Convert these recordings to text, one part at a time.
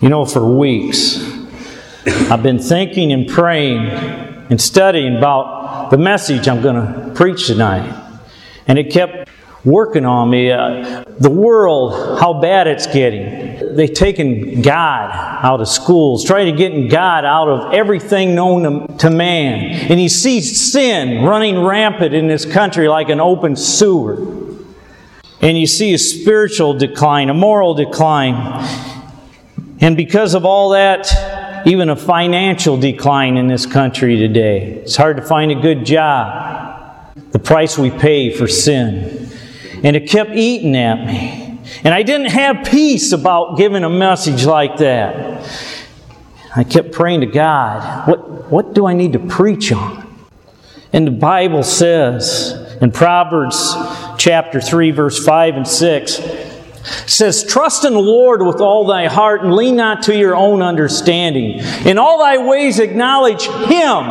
You know, for weeks, I've been thinking and praying and studying about the message I'm going to preach tonight. And it kept working on me. Uh, the world, how bad it's getting. They've taken God out of schools, trying to get God out of everything known to, to man. And he sees sin running rampant in this country like an open sewer. And you see a spiritual decline, a moral decline. And because of all that, even a financial decline in this country today. It's hard to find a good job. The price we pay for sin. And it kept eating at me. And I didn't have peace about giving a message like that. I kept praying to God, what, what do I need to preach on? And the Bible says in Proverbs chapter 3, verse 5 and 6, says, Trust in the Lord with all thy heart and lean not to your own understanding. In all thy ways acknowledge Him,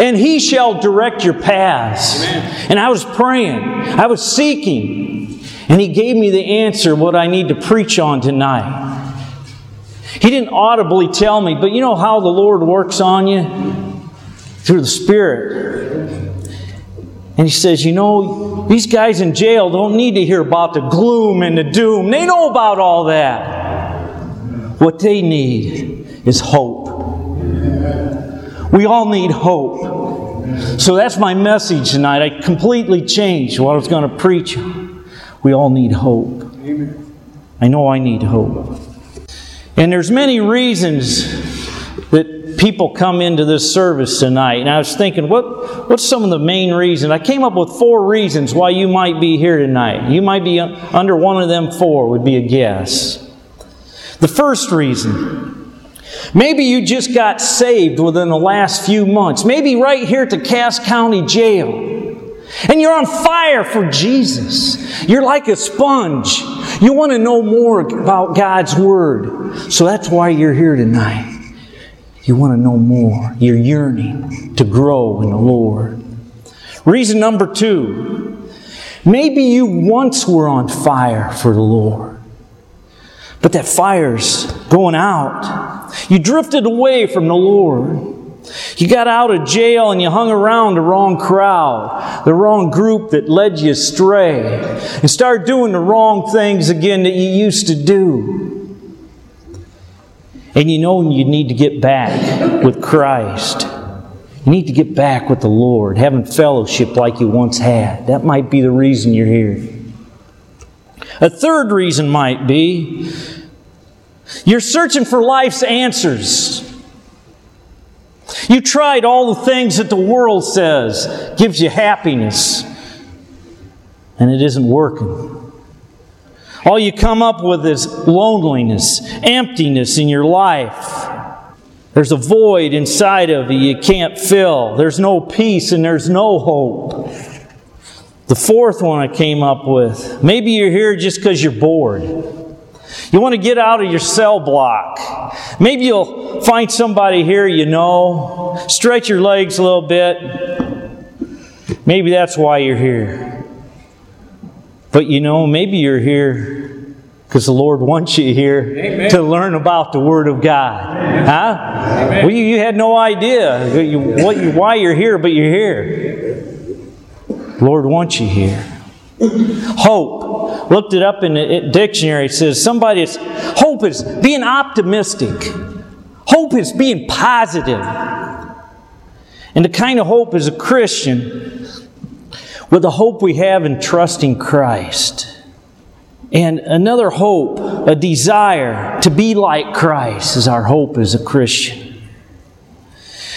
and He shall direct your paths. Amen. And I was praying, I was seeking, and He gave me the answer what I need to preach on tonight. He didn't audibly tell me, but you know how the Lord works on you? Through the Spirit. And he says, You know, these guys in jail don't need to hear about the gloom and the doom. They know about all that. What they need is hope. We all need hope. So that's my message tonight. I completely changed what I was going to preach. We all need hope. I know I need hope. And there's many reasons people come into this service tonight, and I was thinking, what, what's some of the main reasons? I came up with four reasons why you might be here tonight. You might be under one of them four, would be a guess. The first reason, maybe you just got saved within the last few months, maybe right here at the Cass County Jail. And you're on fire for Jesus. You're like a sponge. You want to know more about God's Word. So that's why you're here tonight. You want to know more. You're yearning to grow in the Lord. Reason number two maybe you once were on fire for the Lord, but that fire's going out. You drifted away from the Lord. You got out of jail and you hung around the wrong crowd, the wrong group that led you astray, and started doing the wrong things again that you used to do. And you know you need to get back with Christ. You need to get back with the Lord, having fellowship like you once had. That might be the reason you're here. A third reason might be you're searching for life's answers. You tried all the things that the world says gives you happiness, and it isn't working. All you come up with is loneliness, emptiness in your life. There's a void inside of you you can't fill. There's no peace and there's no hope. The fourth one I came up with maybe you're here just because you're bored. You want to get out of your cell block. Maybe you'll find somebody here you know, stretch your legs a little bit. Maybe that's why you're here. But you know, maybe you're here because the Lord wants you here Amen. to learn about the Word of God. Amen. Huh? Amen. Well, you, you, had no idea you, what you, why you're here, but you're here. Lord wants you here. Hope. Looked it up in the dictionary. It says somebody is, hope is being optimistic. Hope is being positive. And the kind of hope as a Christian with the hope we have in trusting Christ. And another hope, a desire to be like Christ, is our hope as a Christian.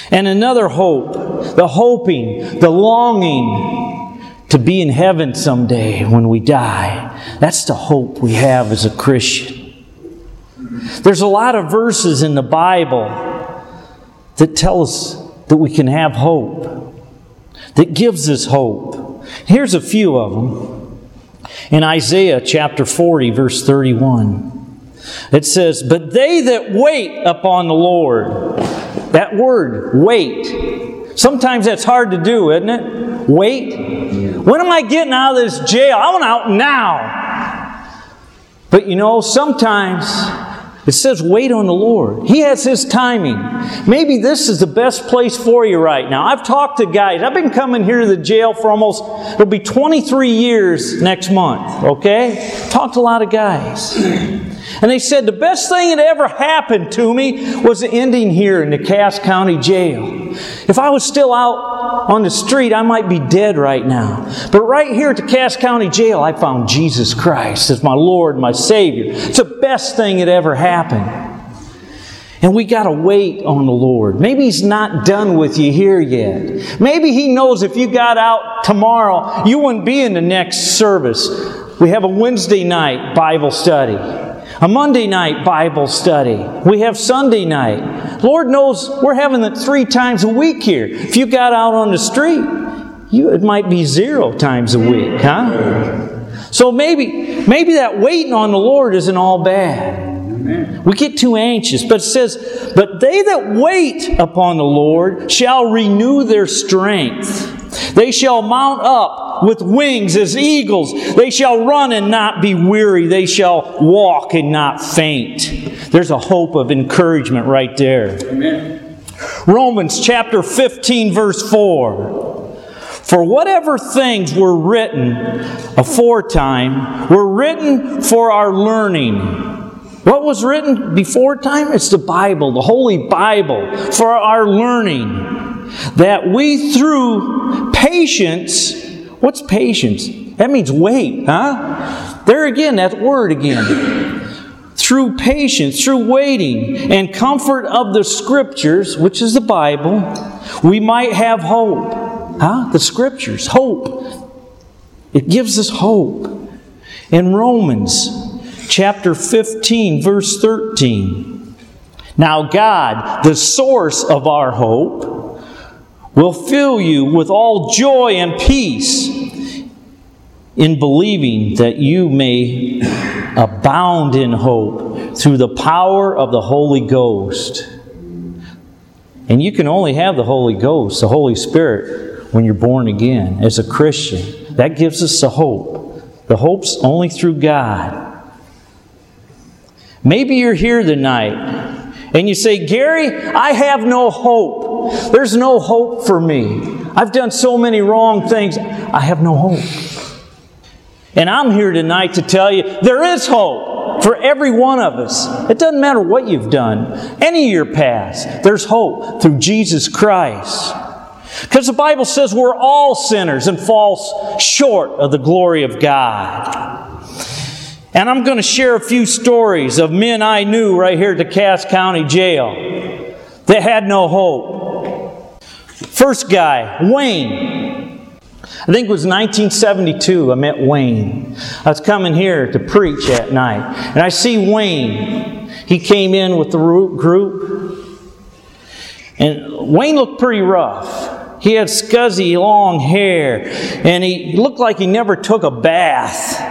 And another hope, the hoping, the longing to be in heaven someday when we die. That's the hope we have as a Christian. There's a lot of verses in the Bible that tell us that we can have hope, that gives us hope. Here's a few of them. In Isaiah chapter 40, verse 31, it says, But they that wait upon the Lord, that word, wait. Sometimes that's hard to do, isn't it? Wait. When am I getting out of this jail? I want out now. But you know, sometimes It says, wait on the Lord. He has His timing. Maybe this is the best place for you right now. I've talked to guys. I've been coming here to the jail for almost, it'll be 23 years next month, okay? Talked to a lot of guys. And they said the best thing that ever happened to me was the ending here in the Cass County Jail. If I was still out on the street, I might be dead right now. But right here at the Cass County Jail, I found Jesus Christ as my Lord, my Savior. It's the best thing that ever happened. And we got to wait on the Lord. Maybe He's not done with you here yet. Maybe He knows if you got out tomorrow, you wouldn't be in the next service. We have a Wednesday night Bible study, a Monday night Bible study. We have Sunday night. Lord knows we're having it three times a week here. If you got out on the street, you, it might be zero times a week, huh? So maybe, maybe that waiting on the Lord isn't all bad. We get too anxious, but it says, But they that wait upon the Lord shall renew their strength. They shall mount up with wings as eagles. They shall run and not be weary. They shall walk and not faint. There's a hope of encouragement right there. Amen. Romans chapter 15, verse 4. For whatever things were written aforetime were written for our learning what was written before time? It's the Bible, the Holy Bible, for our learning. That we through patience, what's patience? That means wait, huh? There again, that word again. Through patience, through waiting, and comfort of the Scriptures, which is the Bible, we might have hope. Huh? The Scriptures, hope. It gives us hope. In Romans, chapter 15, verse 13. Now, God, the source of our hope, will fill you with all joy and peace in believing that you may abound in hope through the power of the Holy Ghost. And you can only have the Holy Ghost, the Holy Spirit, when you're born again as a Christian. That gives us the hope. The hope's only through God. Maybe you're here tonight and you say, Gary, I have no hope. There's no hope for me. I've done so many wrong things. I have no hope. And I'm here tonight to tell you there is hope for every one of us. It doesn't matter what you've done, any of your past, there's hope through Jesus Christ. Because the Bible says we're all sinners and fall short of the glory of God. And I'm going to share a few stories of men I knew right here at the Cass County Jail that had no hope. First guy, Wayne. I think it was 1972 I met Wayne. I was coming here to preach at night, and I see Wayne. He came in with the group, and Wayne looked pretty rough. He had scuzzy long hair, and he looked like he never took a bath,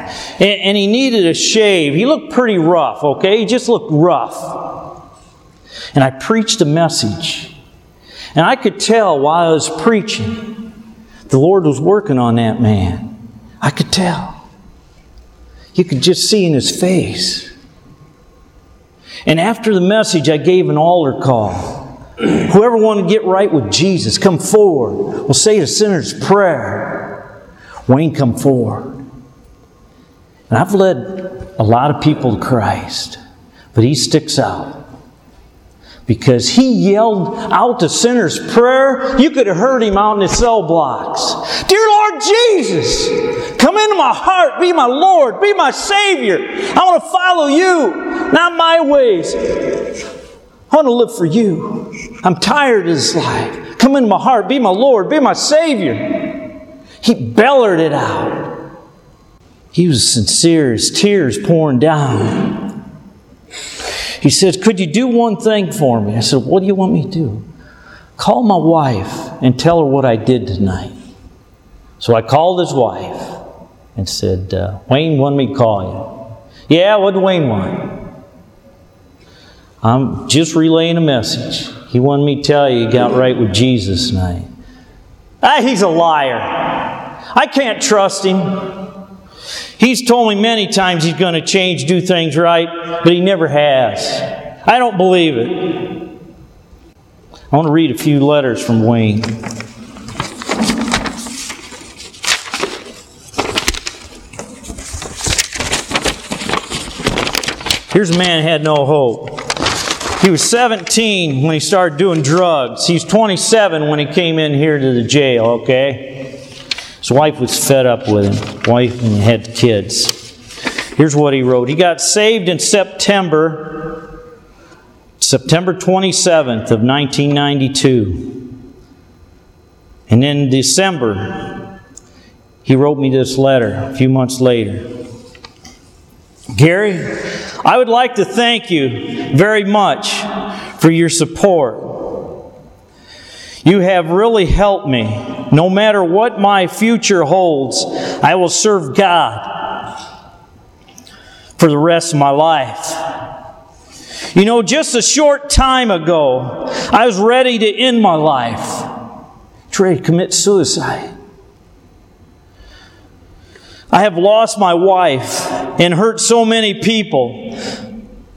and, and he needed a shave. He looked pretty rough, okay? He just looked rough. And I preached a message. And I could tell while I was preaching, the Lord was working on that man. I could tell. You could just see in his face. And after the message, I gave an altar call. Whoever want to get right with Jesus, come forward. We'll say the sinner's prayer. Wayne, come forward. And I've led a lot of people to Christ, but he sticks out. Because he yelled out the sinner's prayer, you could have heard him out in the cell blocks. Dear Lord Jesus, come into my heart, be my Lord, be my Savior. I want to follow you, not my ways. I want to live for you. I'm tired of this life. Come into my heart. Be my Lord. Be my Savior. He bellered it out. He was sincere, his tears pouring down. He says, Could you do one thing for me? I said, What do you want me to do? Call my wife and tell her what I did tonight. So I called his wife and said, uh, Wayne wanted me to call you. Yeah, what did Wayne want? I'm just relaying a message. He wanted me to tell you he got right with Jesus tonight. Ah, he's a liar. I can't trust him. He's told me many times he's going to change, do things right, but he never has. I don't believe it. I want to read a few letters from Wayne. Here's a man who had no hope. He was 17 when he started doing drugs. He's 27 when he came in here to the jail, okay? His wife was fed up with him. Wife and had kids. Here's what he wrote. He got saved in September September 27th of 1992. And in December, he wrote me this letter a few months later. Gary, I would like to thank you very much for your support. You have really helped me. No matter what my future holds, I will serve God for the rest of my life. You know, just a short time ago, I was ready to end my life, ready to commit suicide. I have lost my wife and hurt so many people.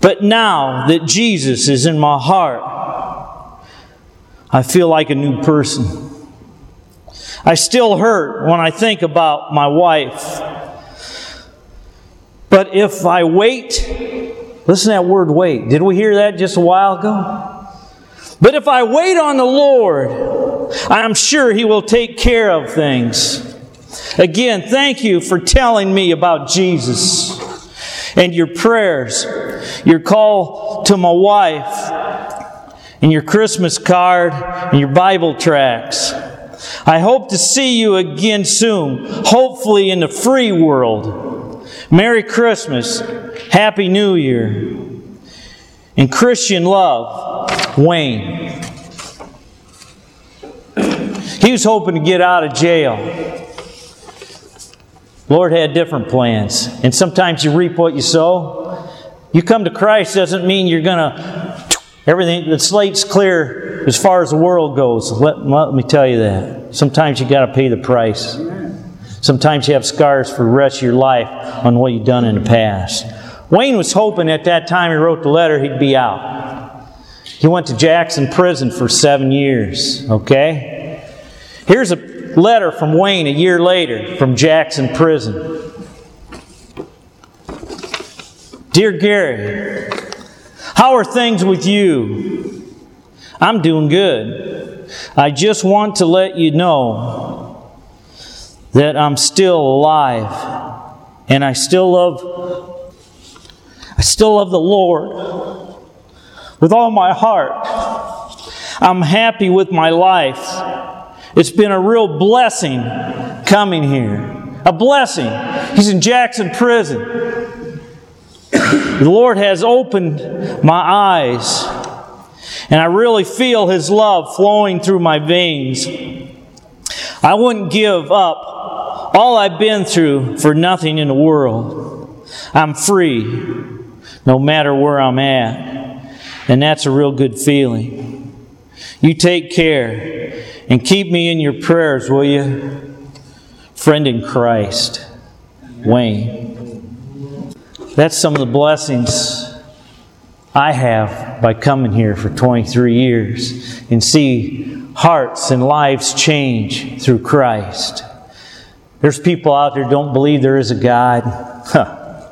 But now that Jesus is in my heart, I feel like a new person. I still hurt when I think about my wife. But if I wait, listen to that word wait. Did we hear that just a while ago? But if I wait on the Lord, I'm sure He will take care of things. Again, thank you for telling me about Jesus and your prayers, your call to my wife, and your Christmas card and your Bible tracts. I hope to see you again soon, hopefully in the free world. Merry Christmas, Happy New Year, and Christian love, Wayne. He was hoping to get out of jail. Lord had different plans. And sometimes you reap what you sow. You come to Christ doesn't mean you're going to, everything, the slate's clear as far as the world goes. Let, let me tell you that. Sometimes you got to pay the price. Sometimes you have scars for the rest of your life on what you've done in the past. Wayne was hoping at that time he wrote the letter he'd be out. He went to Jackson prison for seven years, okay? Here's a letter from Wayne a year later from Jackson Prison. Dear Gary, how are things with you? I'm doing good. I just want to let you know that I'm still alive and I still love I still love the Lord with all my heart. I'm happy with my life. It's been a real blessing coming here. A blessing. He's in Jackson Prison. The Lord has opened my eyes, and I really feel His love flowing through my veins. I wouldn't give up all I've been through for nothing in the world. I'm free no matter where I'm at, and that's a real good feeling. You take care and keep me in your prayers, will you? Friend in Christ, Wayne. That's some of the blessings I have by coming here for 23 years and see hearts and lives change through Christ. There's people out there don't believe there is a God. Huh.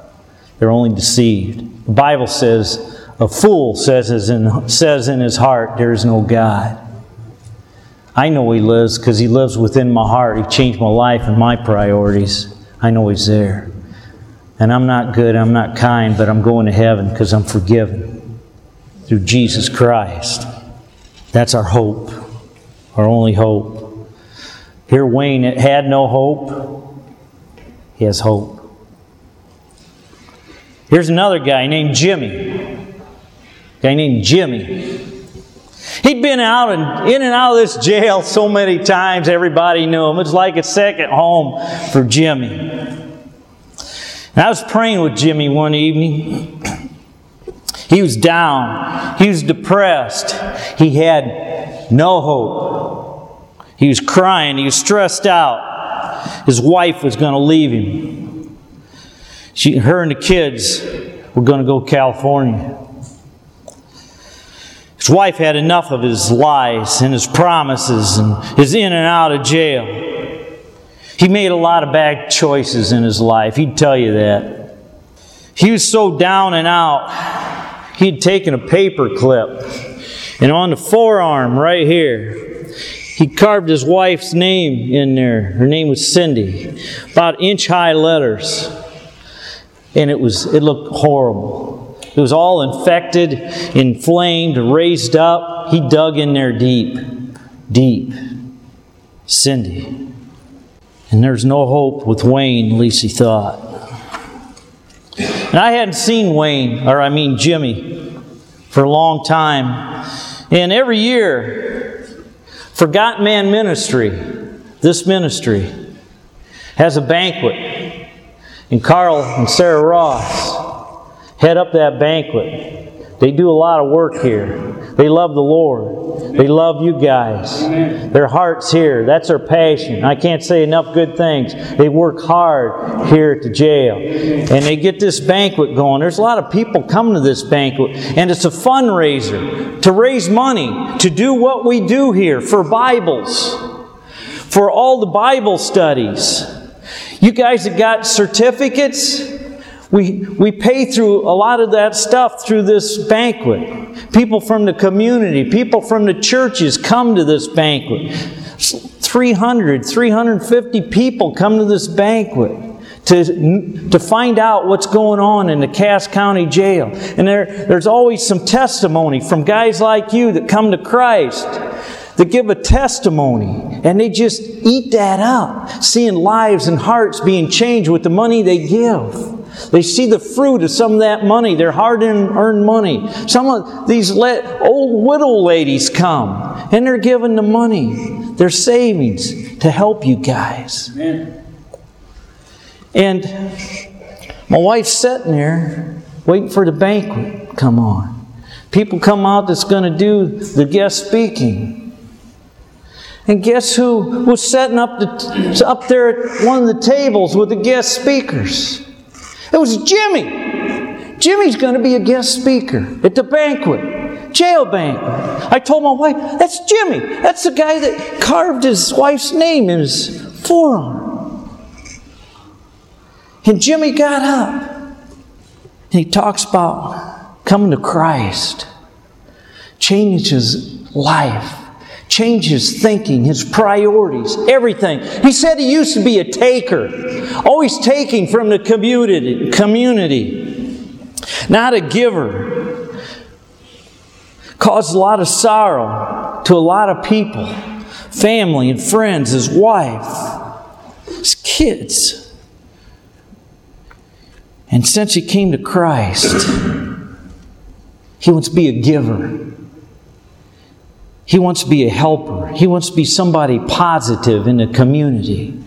They're only deceived. The Bible says, a fool says says in his heart, there is no God. I know He lives because He lives within my heart. He changed my life and my priorities. I know He's there. And I'm not good, I'm not kind, but I'm going to heaven because I'm forgiven through Jesus Christ. That's our hope, our only hope. Here, Wayne it had no hope. He has hope. Here's another guy named Jimmy. Guy named Jimmy. He'd been out and in and out of this jail so many times, everybody knew him. It was like a second home for Jimmy. And I was praying with Jimmy one evening. He was down, he was depressed, he had no hope. He was crying, he was stressed out. His wife was going to leave him. She, her and the kids were going to go California. His wife had enough of his lies and his promises and his in and out of jail. He made a lot of bad choices in his life. He'd tell you that. He was so down and out, he'd taken a paper clip and on the forearm right here, he carved his wife's name in there. Her name was Cindy, about inch high letters. And it was it looked horrible. It was all infected, inflamed, raised up. He dug in there deep, deep. Cindy. And there's no hope with Wayne, he thought. And I hadn't seen Wayne, or I mean Jimmy, for a long time. And every year, Forgotten Man Ministry, this ministry, has a banquet. And Carl and Sarah Ross head up that banquet. They do a lot of work here. They love the Lord. They love you guys. Their heart's here. That's their passion. I can't say enough good things. They work hard here at the jail. And they get this banquet going. There's a lot of people coming to this banquet. And it's a fundraiser to raise money to do what we do here for Bibles, for all the Bible studies. You guys have got certificates. We, we pay through a lot of that stuff through this banquet. People from the community, people from the churches come to this banquet. 300, 350 people come to this banquet to, to find out what's going on in the Cass County Jail. And there, there's always some testimony from guys like you that come to Christ that give a testimony and they just eat that up, seeing lives and hearts being changed with the money they give. They see the fruit of some of that money, their hard earned money. Some of these let old widow ladies come and they're giving the money, their savings to help you guys. Amen. And my wife's sitting there waiting for the banquet come on. People come out that's going to do the guest speaking. And guess who was setting up, the, up there at one of the tables with the guest speakers? It was Jimmy. Jimmy's going to be a guest speaker at the banquet, jail banquet. I told my wife, that's Jimmy. That's the guy that carved his wife's name in his forearm. And Jimmy got up and he talks about coming to Christ, changed his life change his thinking, his priorities, everything. He said he used to be a taker, always taking from the community, community not a giver. Caused a lot of sorrow to a lot of people, family and friends, his wife, his kids. And since he came to Christ, he wants to be a giver. He wants to be a helper. He wants to be somebody positive in the community.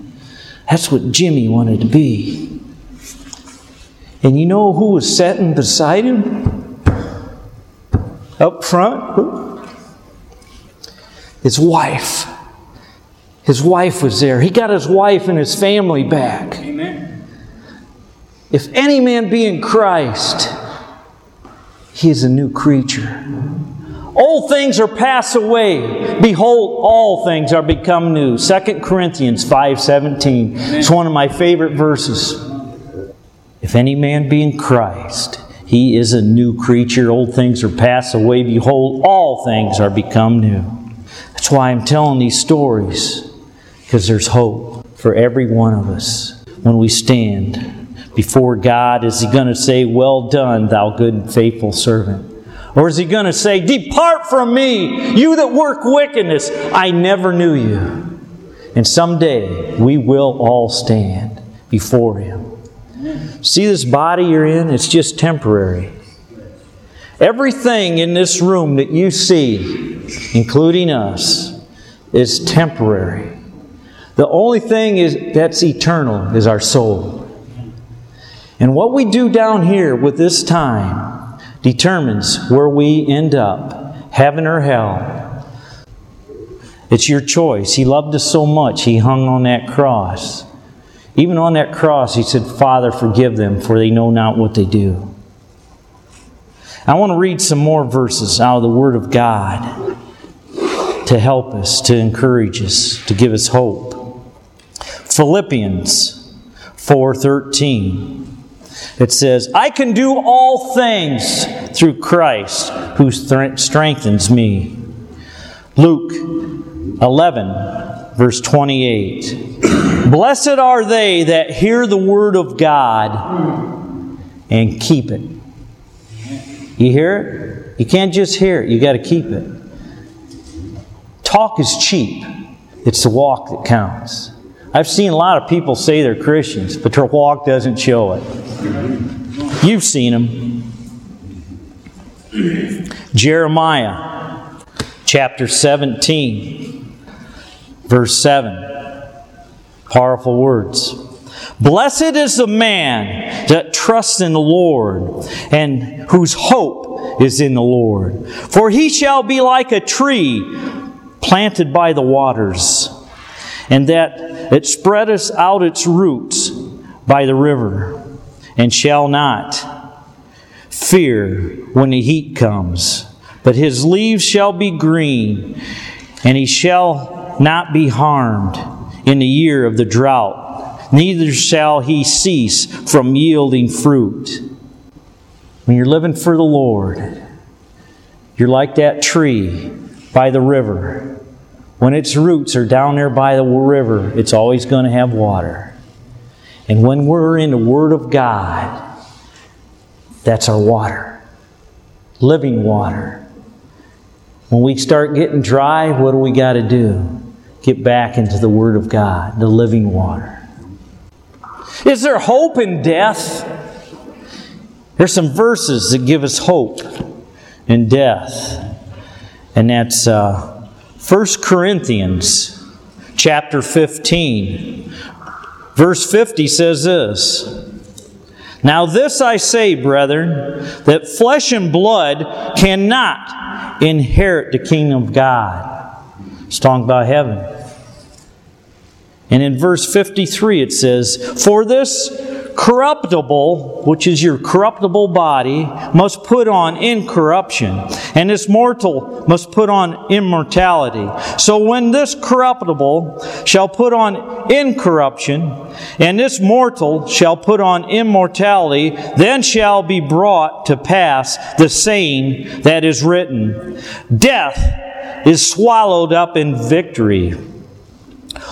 That's what Jimmy wanted to be. And you know who was sitting beside him? Up front? His wife. His wife was there. He got his wife and his family back. Amen. If any man be in Christ, he is a new creature. Old things are passed away. Behold, all things are become new. 2 Corinthians 5.17. It's one of my favorite verses. If any man be in Christ, he is a new creature. Old things are passed away. Behold, all things are become new. That's why I'm telling these stories, because there's hope for every one of us when we stand before God. Is He going to say, Well done, thou good and faithful servant? Or is he going to say, Depart from me, you that work wickedness, I never knew you? And someday we will all stand before him. See this body you're in? It's just temporary. Everything in this room that you see, including us, is temporary. The only thing is that's eternal is our soul. And what we do down here with this time determines where we end up heaven or hell. It's your choice. He loved us so much, He hung on that cross. Even on that cross, he said, Father, forgive them, for they know not what they do. I want to read some more verses out of the Word of God to help us, to encourage us, to give us hope. Philippians 4:13. It says, "I can do all things through Christ who strengthens me." Luke 11 verse 28. Blessed are they that hear the word of God and keep it. You hear it? You can't just hear it, you got to keep it. Talk is cheap, it's the walk that counts. I've seen a lot of people say they're Christians, but their walk doesn't show it. You've seen them. Jeremiah chapter 17, verse 7. Powerful words. Blessed is the man that trusts in the Lord and whose hope is in the Lord. For he shall be like a tree planted by the waters, and that it spreadeth out its roots by the river, and shall not fear when the heat comes. But his leaves shall be green, and he shall not be harmed in the year of the drought, neither shall he cease from yielding fruit. When you're living for the Lord, you're like that tree by the river. When its roots are down there by the river, it's always going to have water. And when we're in the Word of God, that's our water. Living water. When we start getting dry, what do we got to do? Get back into the Word of God, the living water. Is there hope in death? There's some verses that give us hope in death. And that's uh, 1 Corinthians chapter 15. Verse 50 says this Now, this I say, brethren, that flesh and blood cannot inherit the kingdom of God. It's talking about heaven. And in verse 53 it says, For this corruptible, which is your corruptible body, must put on incorruption, and this mortal must put on immortality. So when this corruptible shall put on incorruption, and this mortal shall put on immortality, then shall be brought to pass the saying that is written Death is swallowed up in victory.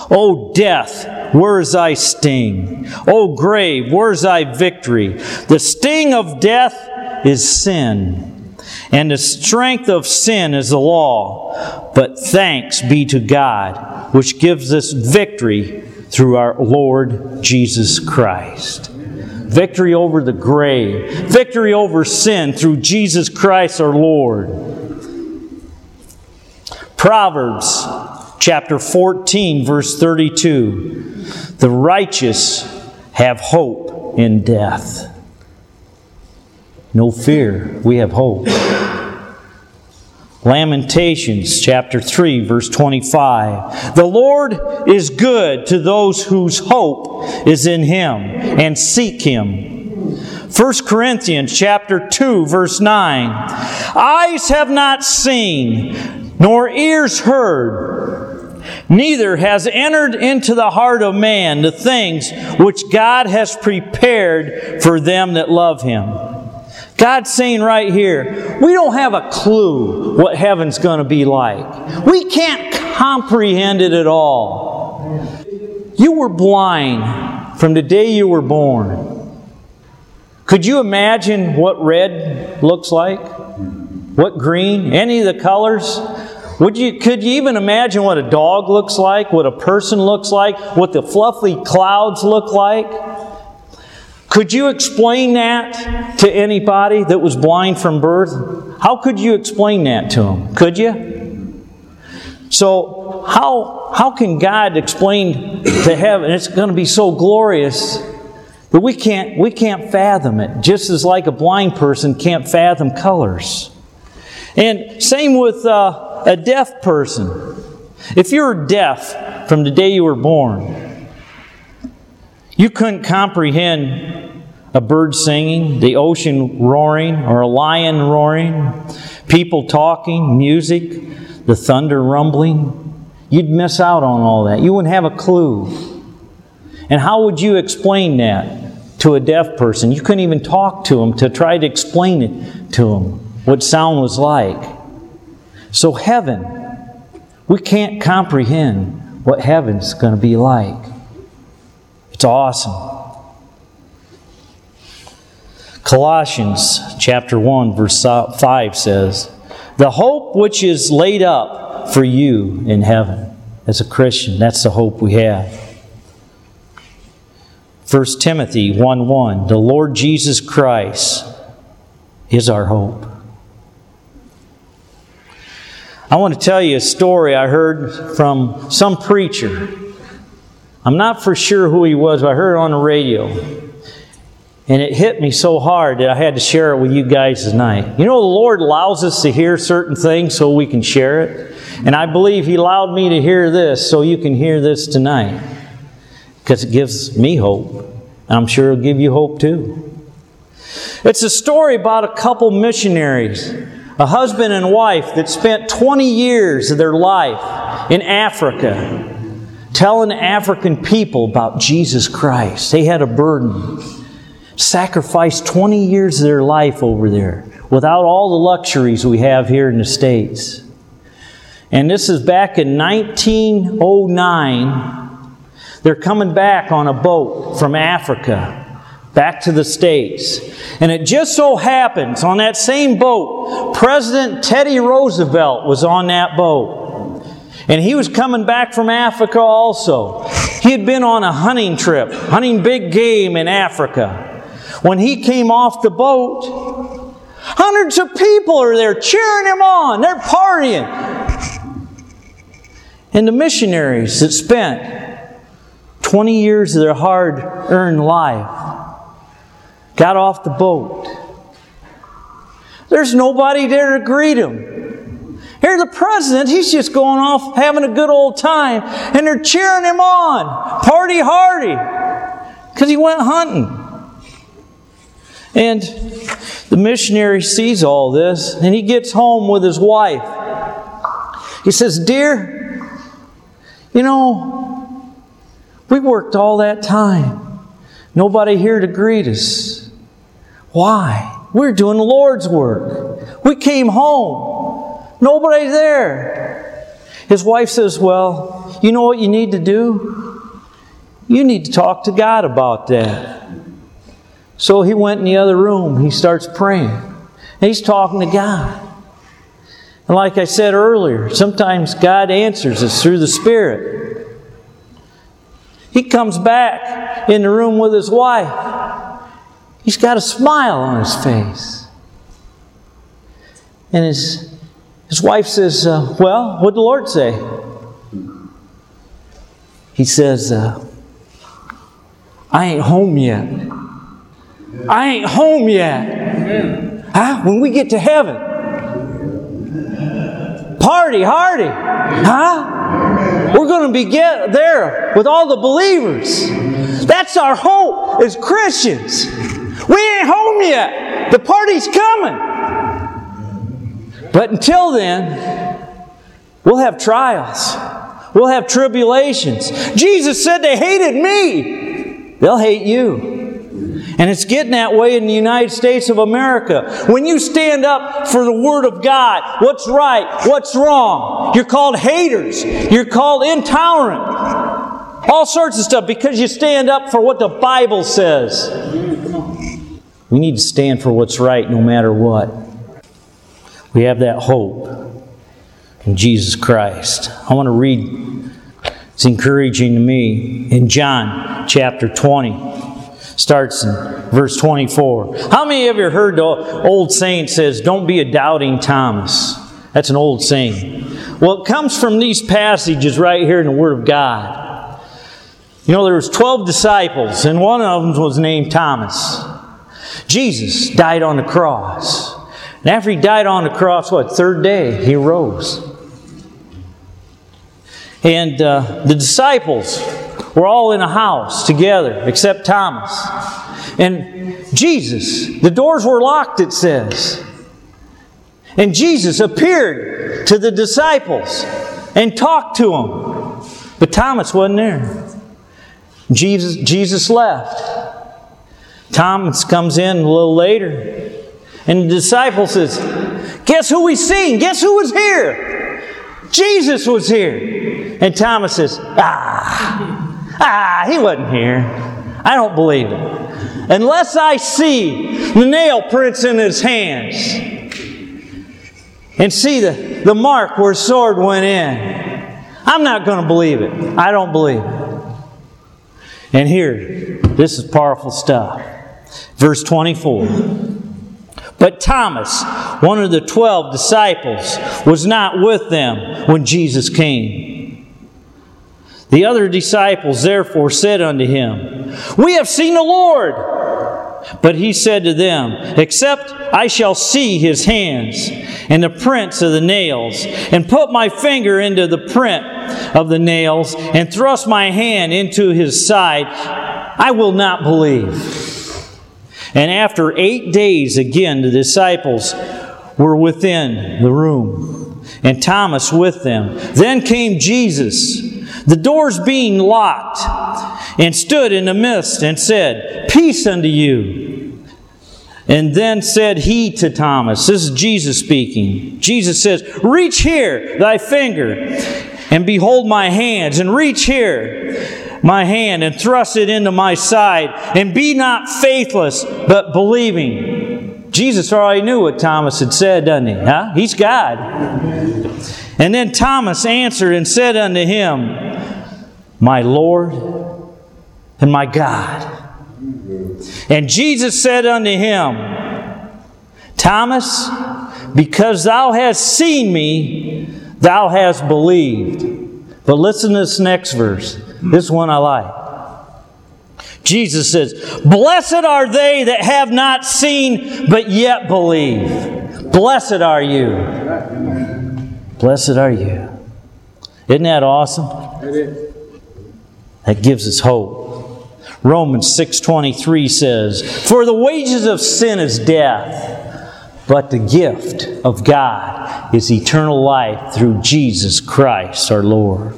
O death, where's thy sting? O grave, where's thy victory? The sting of death is sin, and the strength of sin is the law. But thanks be to God, which gives us victory through our Lord Jesus Christ. Victory over the grave, victory over sin through Jesus Christ our Lord. Proverbs chapter 14, verse 32. The righteous have hope in death. No fear, we have hope. Lamentations chapter 3, verse 25. The Lord is good to those whose hope is in Him and seek Him. 1 Corinthians chapter 2 verse 9 Eyes have not seen nor ears heard, neither has entered into the heart of man the things which God has prepared for them that love him. God's saying right here, we don't have a clue what heaven's going to be like. We can't comprehend it at all. You were blind from the day you were born. Could you imagine what red looks like? What green? Any of the colors? Would you, could you even imagine what a dog looks like, what a person looks like, what the fluffy clouds look like? Could you explain that to anybody that was blind from birth? How could you explain that to them? Could you? So, how, how can God explain to heaven? It's going to be so glorious that we can't, we can't fathom it, just as like a blind person can't fathom colors. And same with uh, a deaf person. If you're deaf from the day you were born, You couldn't comprehend a bird singing, the ocean roaring, or a lion roaring, people talking, music, the thunder rumbling. You'd miss out on all that. You wouldn't have a clue. And how would you explain that to a deaf person? You couldn't even talk to them to try to explain it to them, what sound was like. So, heaven, we can't comprehend what heaven's going to be like. It's awesome. Colossians chapter 1 verse 5 says, "The hope which is laid up for you in heaven." As a Christian, that's the hope we have. 1 Timothy 1 1, the Lord Jesus Christ is our hope. I want to tell you a story I heard from some preacher. I'm not for sure who he was, but I heard it on the radio. And it hit me so hard that I had to share it with you guys tonight. You know, the Lord allows us to hear certain things so we can share it. And I believe He allowed me to hear this so you can hear this tonight. Because it gives me hope. And I'm sure it'll give you hope too. It's a story about a couple missionaries a husband and wife that spent 20 years of their life in Africa telling African people about Jesus Christ. They had a burden. Sacrificed 20 years of their life over there without all the luxuries we have here in the States. And this is back in 1909. They're coming back on a boat from Africa back to the States. And it just so happens on that same boat, President Teddy Roosevelt was on that boat. And he was coming back from Africa also. He had been on a hunting trip, hunting big game in Africa. When he came off the boat, hundreds of people are there cheering him on. They're partying. And the missionaries that spent 20 years of their hard earned life got off the boat. There's nobody there to greet him. Here, the president, he's just going off having a good old time, and they're cheering him on. Party hardy. Because he went hunting. And the missionary sees all this, and he gets home with his wife. He says, Dear, you know, we worked all that time. Nobody here to greet us. Why? We're doing the Lord's work. We came home. Nobody's there. His wife says, Well, you know what you need to do? You need to talk to God about that. So he went in the other room. He starts praying. And he's talking to God. And like I said earlier, sometimes God answers us through the Spirit. He comes back in the room with his wife. He's got a smile on his face. And his, his wife says, uh, Well, what did the Lord say? He says, uh, I ain't home yet. I ain't home yet. Huh? When we get to heaven, party hardy. Huh? We're going to be get there with all the believers. That's our hope as Christians. We ain't home yet. The party's coming. But until then, we'll have trials. We'll have tribulations. Jesus said they hated me. They'll hate you. And it's getting that way in the United States of America. When you stand up for the Word of God, what's right, what's wrong, you're called haters. You're called intolerant. All sorts of stuff because you stand up for what the Bible says. We need to stand for what's right no matter what. We have that hope in Jesus Christ. I want to read, it's encouraging to me, in John chapter 20. Starts in verse 24. How many of you heard the old saying says, Don't be a doubting Thomas? That's an old saying. Well, it comes from these passages right here in the Word of God. You know, there was 12 disciples, and one of them was named Thomas. Jesus died on the cross. And after he died on the cross, what, third day, he rose. And uh, the disciples were all in a house together, except Thomas. And Jesus, the doors were locked, it says. And Jesus appeared to the disciples and talked to them. But Thomas wasn't there. Jesus, Jesus left. Thomas comes in a little later. And the disciple says, Guess who we seen? Guess who was here? Jesus was here. And Thomas says, Ah, ah, he wasn't here. I don't believe it. Unless I see the nail prints in his hands and see the, the mark where his sword went in, I'm not going to believe it. I don't believe it. And here, this is powerful stuff. Verse 24. But Thomas, one of the twelve disciples, was not with them when Jesus came. The other disciples therefore said unto him, We have seen the Lord. But he said to them, Except I shall see his hands and the prints of the nails, and put my finger into the print of the nails, and thrust my hand into his side, I will not believe. And after eight days, again, the disciples were within the room, and Thomas with them. Then came Jesus, the doors being locked, and stood in the midst, and said, Peace unto you. And then said he to Thomas, This is Jesus speaking. Jesus says, Reach here thy finger, and behold my hands, and reach here my hand and thrust it into my side, and be not faithless, but believing. Jesus already knew what Thomas had said, doesn't he? Huh? He's God. And then Thomas answered and said unto him, My Lord and my God. And Jesus said unto him, Thomas, because thou hast seen me, thou hast believed. But listen to this next verse. This one I like. Jesus says, Blessed are they that have not seen, but yet believe. Blessed are you. Blessed are you. Isn't that awesome? That gives us hope. Romans 6:23 says, "For the wages of sin is death, but the gift of God is eternal life through Jesus Christ our Lord."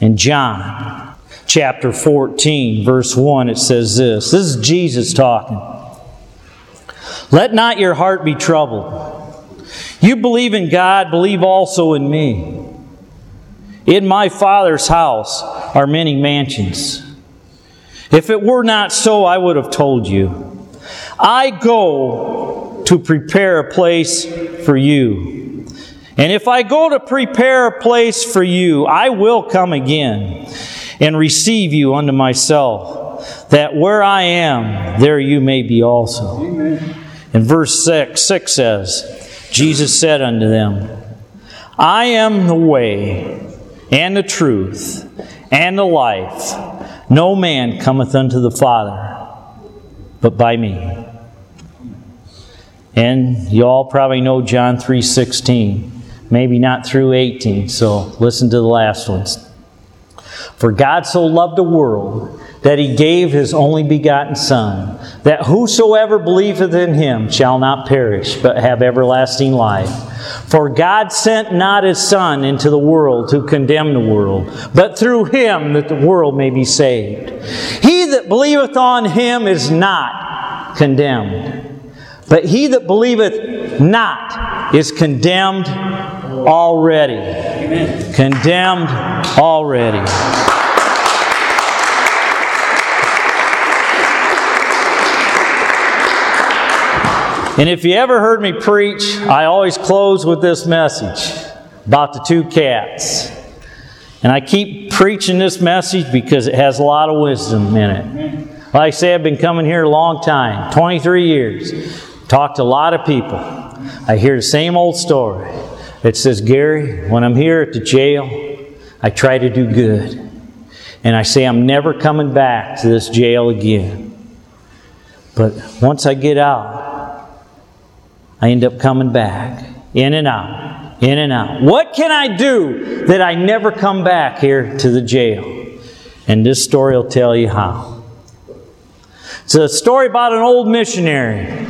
In John chapter 14, verse 1, it says this. This is Jesus talking. Let not your heart be troubled. You believe in God, believe also in me. In my Father's house are many mansions. If it were not so, I would have told you. I go to prepare a place for you. And if I go to prepare a place for you, I will come again and receive you unto myself, that where I am, there you may be also. Amen. And verse 6, 6 says, Jesus said unto them, I am the way and the truth and the life. No man cometh unto the Father but by me. And you all probably know John 3:16. Maybe not through 18, so listen to the last ones. For God so loved the world that he gave his only begotten Son, that whosoever believeth in him shall not perish, but have everlasting life. For God sent not his Son into the world to condemn the world, but through him that the world may be saved. He that believeth on him is not condemned, but he that believeth not is condemned already. Amen. Condemned already. And if you ever heard me preach, I always close with this message about the two cats. And I keep preaching this message because it has a lot of wisdom in it. Like I say, I've been coming here a long time 23 years. Talked to a lot of people. I hear the same old story. It says, Gary, when I'm here at the jail, I try to do good. And I say, I'm never coming back to this jail again. But once I get out, I end up coming back. In and out, in and out. What can I do that I never come back here to the jail? And this story will tell you how. It's a story about an old missionary.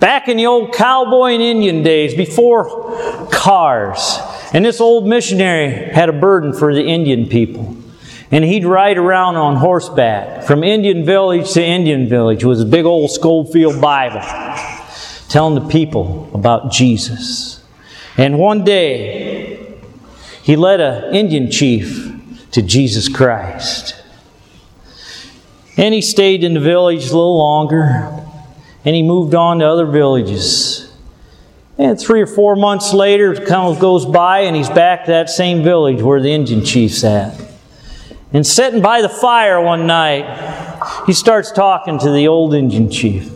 Back in the old cowboy and Indian days, before cars. And this old missionary had a burden for the Indian people. And he'd ride around on horseback from Indian village to Indian village with a big old Scofield Bible, telling the people about Jesus. And one day, he led an Indian chief to Jesus Christ. And he stayed in the village a little longer, and he moved on to other villages. And three or four months later, kind of goes by, and he's back to that same village where the Indian chief's at. And sitting by the fire one night, he starts talking to the old Indian chief.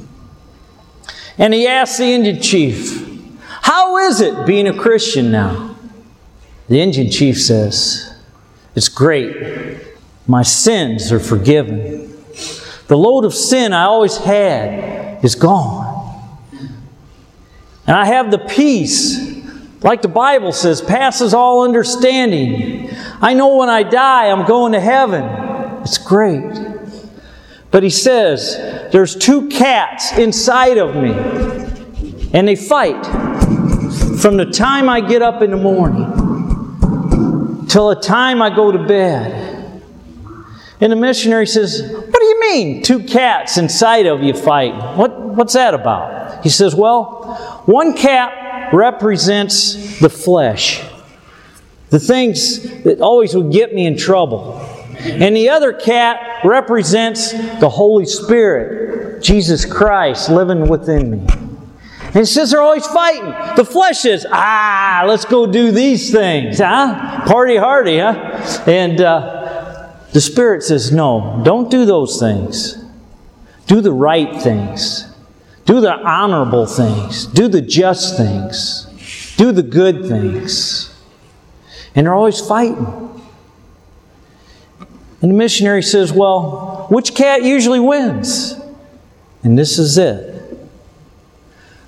And he asks the Indian chief, How is it being a Christian now? The Indian chief says, It's great. My sins are forgiven. The load of sin I always had is gone. And I have the peace, like the Bible says, passes all understanding. I know when I die, I'm going to heaven. It's great. But he says, there's two cats inside of me, and they fight from the time I get up in the morning till the time I go to bed. And the missionary says, What do you mean, two cats inside of you fight? What, what's that about? He says, Well, one cat represents the flesh, the things that always would get me in trouble. And the other cat represents the Holy Spirit, Jesus Christ living within me. And he says they're always fighting. The flesh says, ah, let's go do these things, huh? Party hardy, huh? And uh, the Spirit says, no, don't do those things. Do the right things. Do the honorable things. Do the just things. Do the good things. And they're always fighting. And the missionary says, Well, which cat usually wins? And this is it.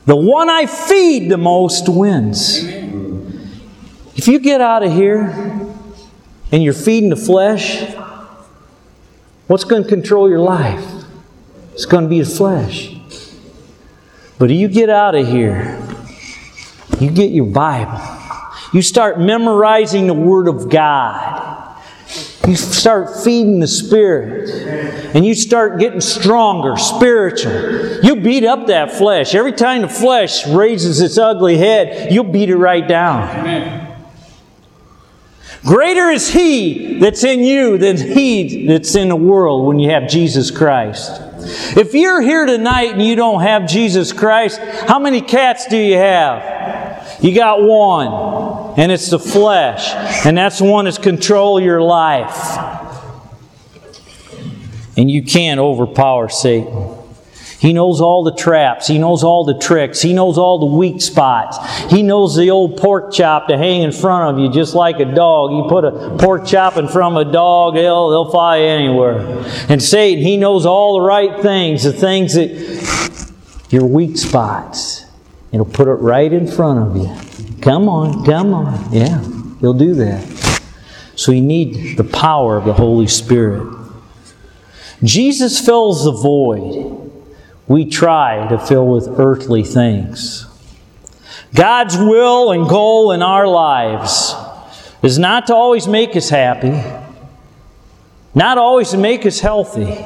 The one I feed the most wins. If you get out of here and you're feeding the flesh, What's going to control your life? It's going to be the flesh. But you get out of here, you get your Bible, you start memorizing the Word of God. You start feeding the Spirit. And you start getting stronger, spiritual. You beat up that flesh. Every time the flesh raises its ugly head, you'll beat it right down. Amen. Greater is He that's in you than He that's in the world when you have Jesus Christ. If you're here tonight and you don't have Jesus Christ, how many cats do you have? You got one, and it's the flesh, and that's the one that's control your life. And you can't overpower Satan. He knows all the traps. He knows all the tricks. He knows all the weak spots. He knows the old pork chop to hang in front of you just like a dog. You put a pork chop in front of a dog, they'll, they'll fly anywhere. And Satan, he knows all the right things, the things that, your weak spots. He'll put it right in front of you. Come on, come on. Yeah, he'll do that. So you need the power of the Holy Spirit. Jesus fills the void we try to fill with earthly things. God's will and goal in our lives is not to always make us happy, not always to make us healthy,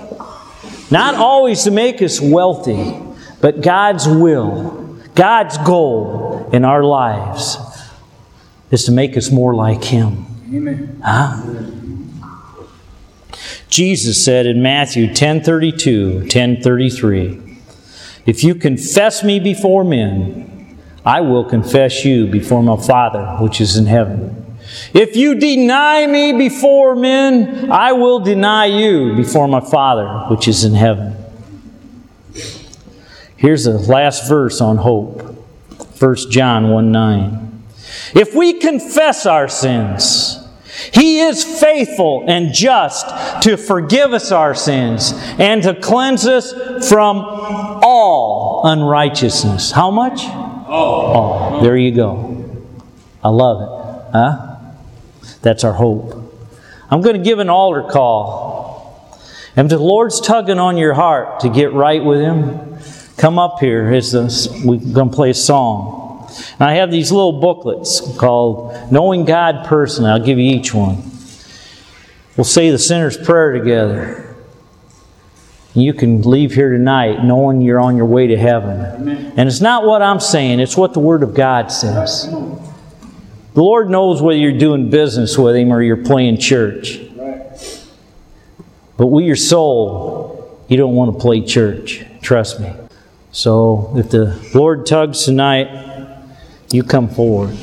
not always to make us wealthy, but God's will, God's goal in our lives is to make us more like Him. Amen. Huh? Jesus said in Matthew 10:32, 10:33, if you confess me before men, I will confess you before my Father which is in heaven. If you deny me before men, I will deny you before my Father which is in heaven. Here's the last verse on hope 1 John 1 9. If we confess our sins, he is faithful and just to forgive us our sins and to cleanse us from all unrighteousness. How much? Oh. All. There you go. I love it. Huh? That's our hope. I'm going to give an altar call. And if the Lord's tugging on your heart to get right with Him, come up here. We're going to play a song. And I have these little booklets called Knowing God Personally. I'll give you each one. We'll say the sinner's prayer together. You can leave here tonight knowing you're on your way to heaven. Amen. And it's not what I'm saying, it's what the Word of God says. The Lord knows whether you're doing business with Him or you're playing church. But with your soul, you don't want to play church. Trust me. So if the Lord tugs tonight, you come forward.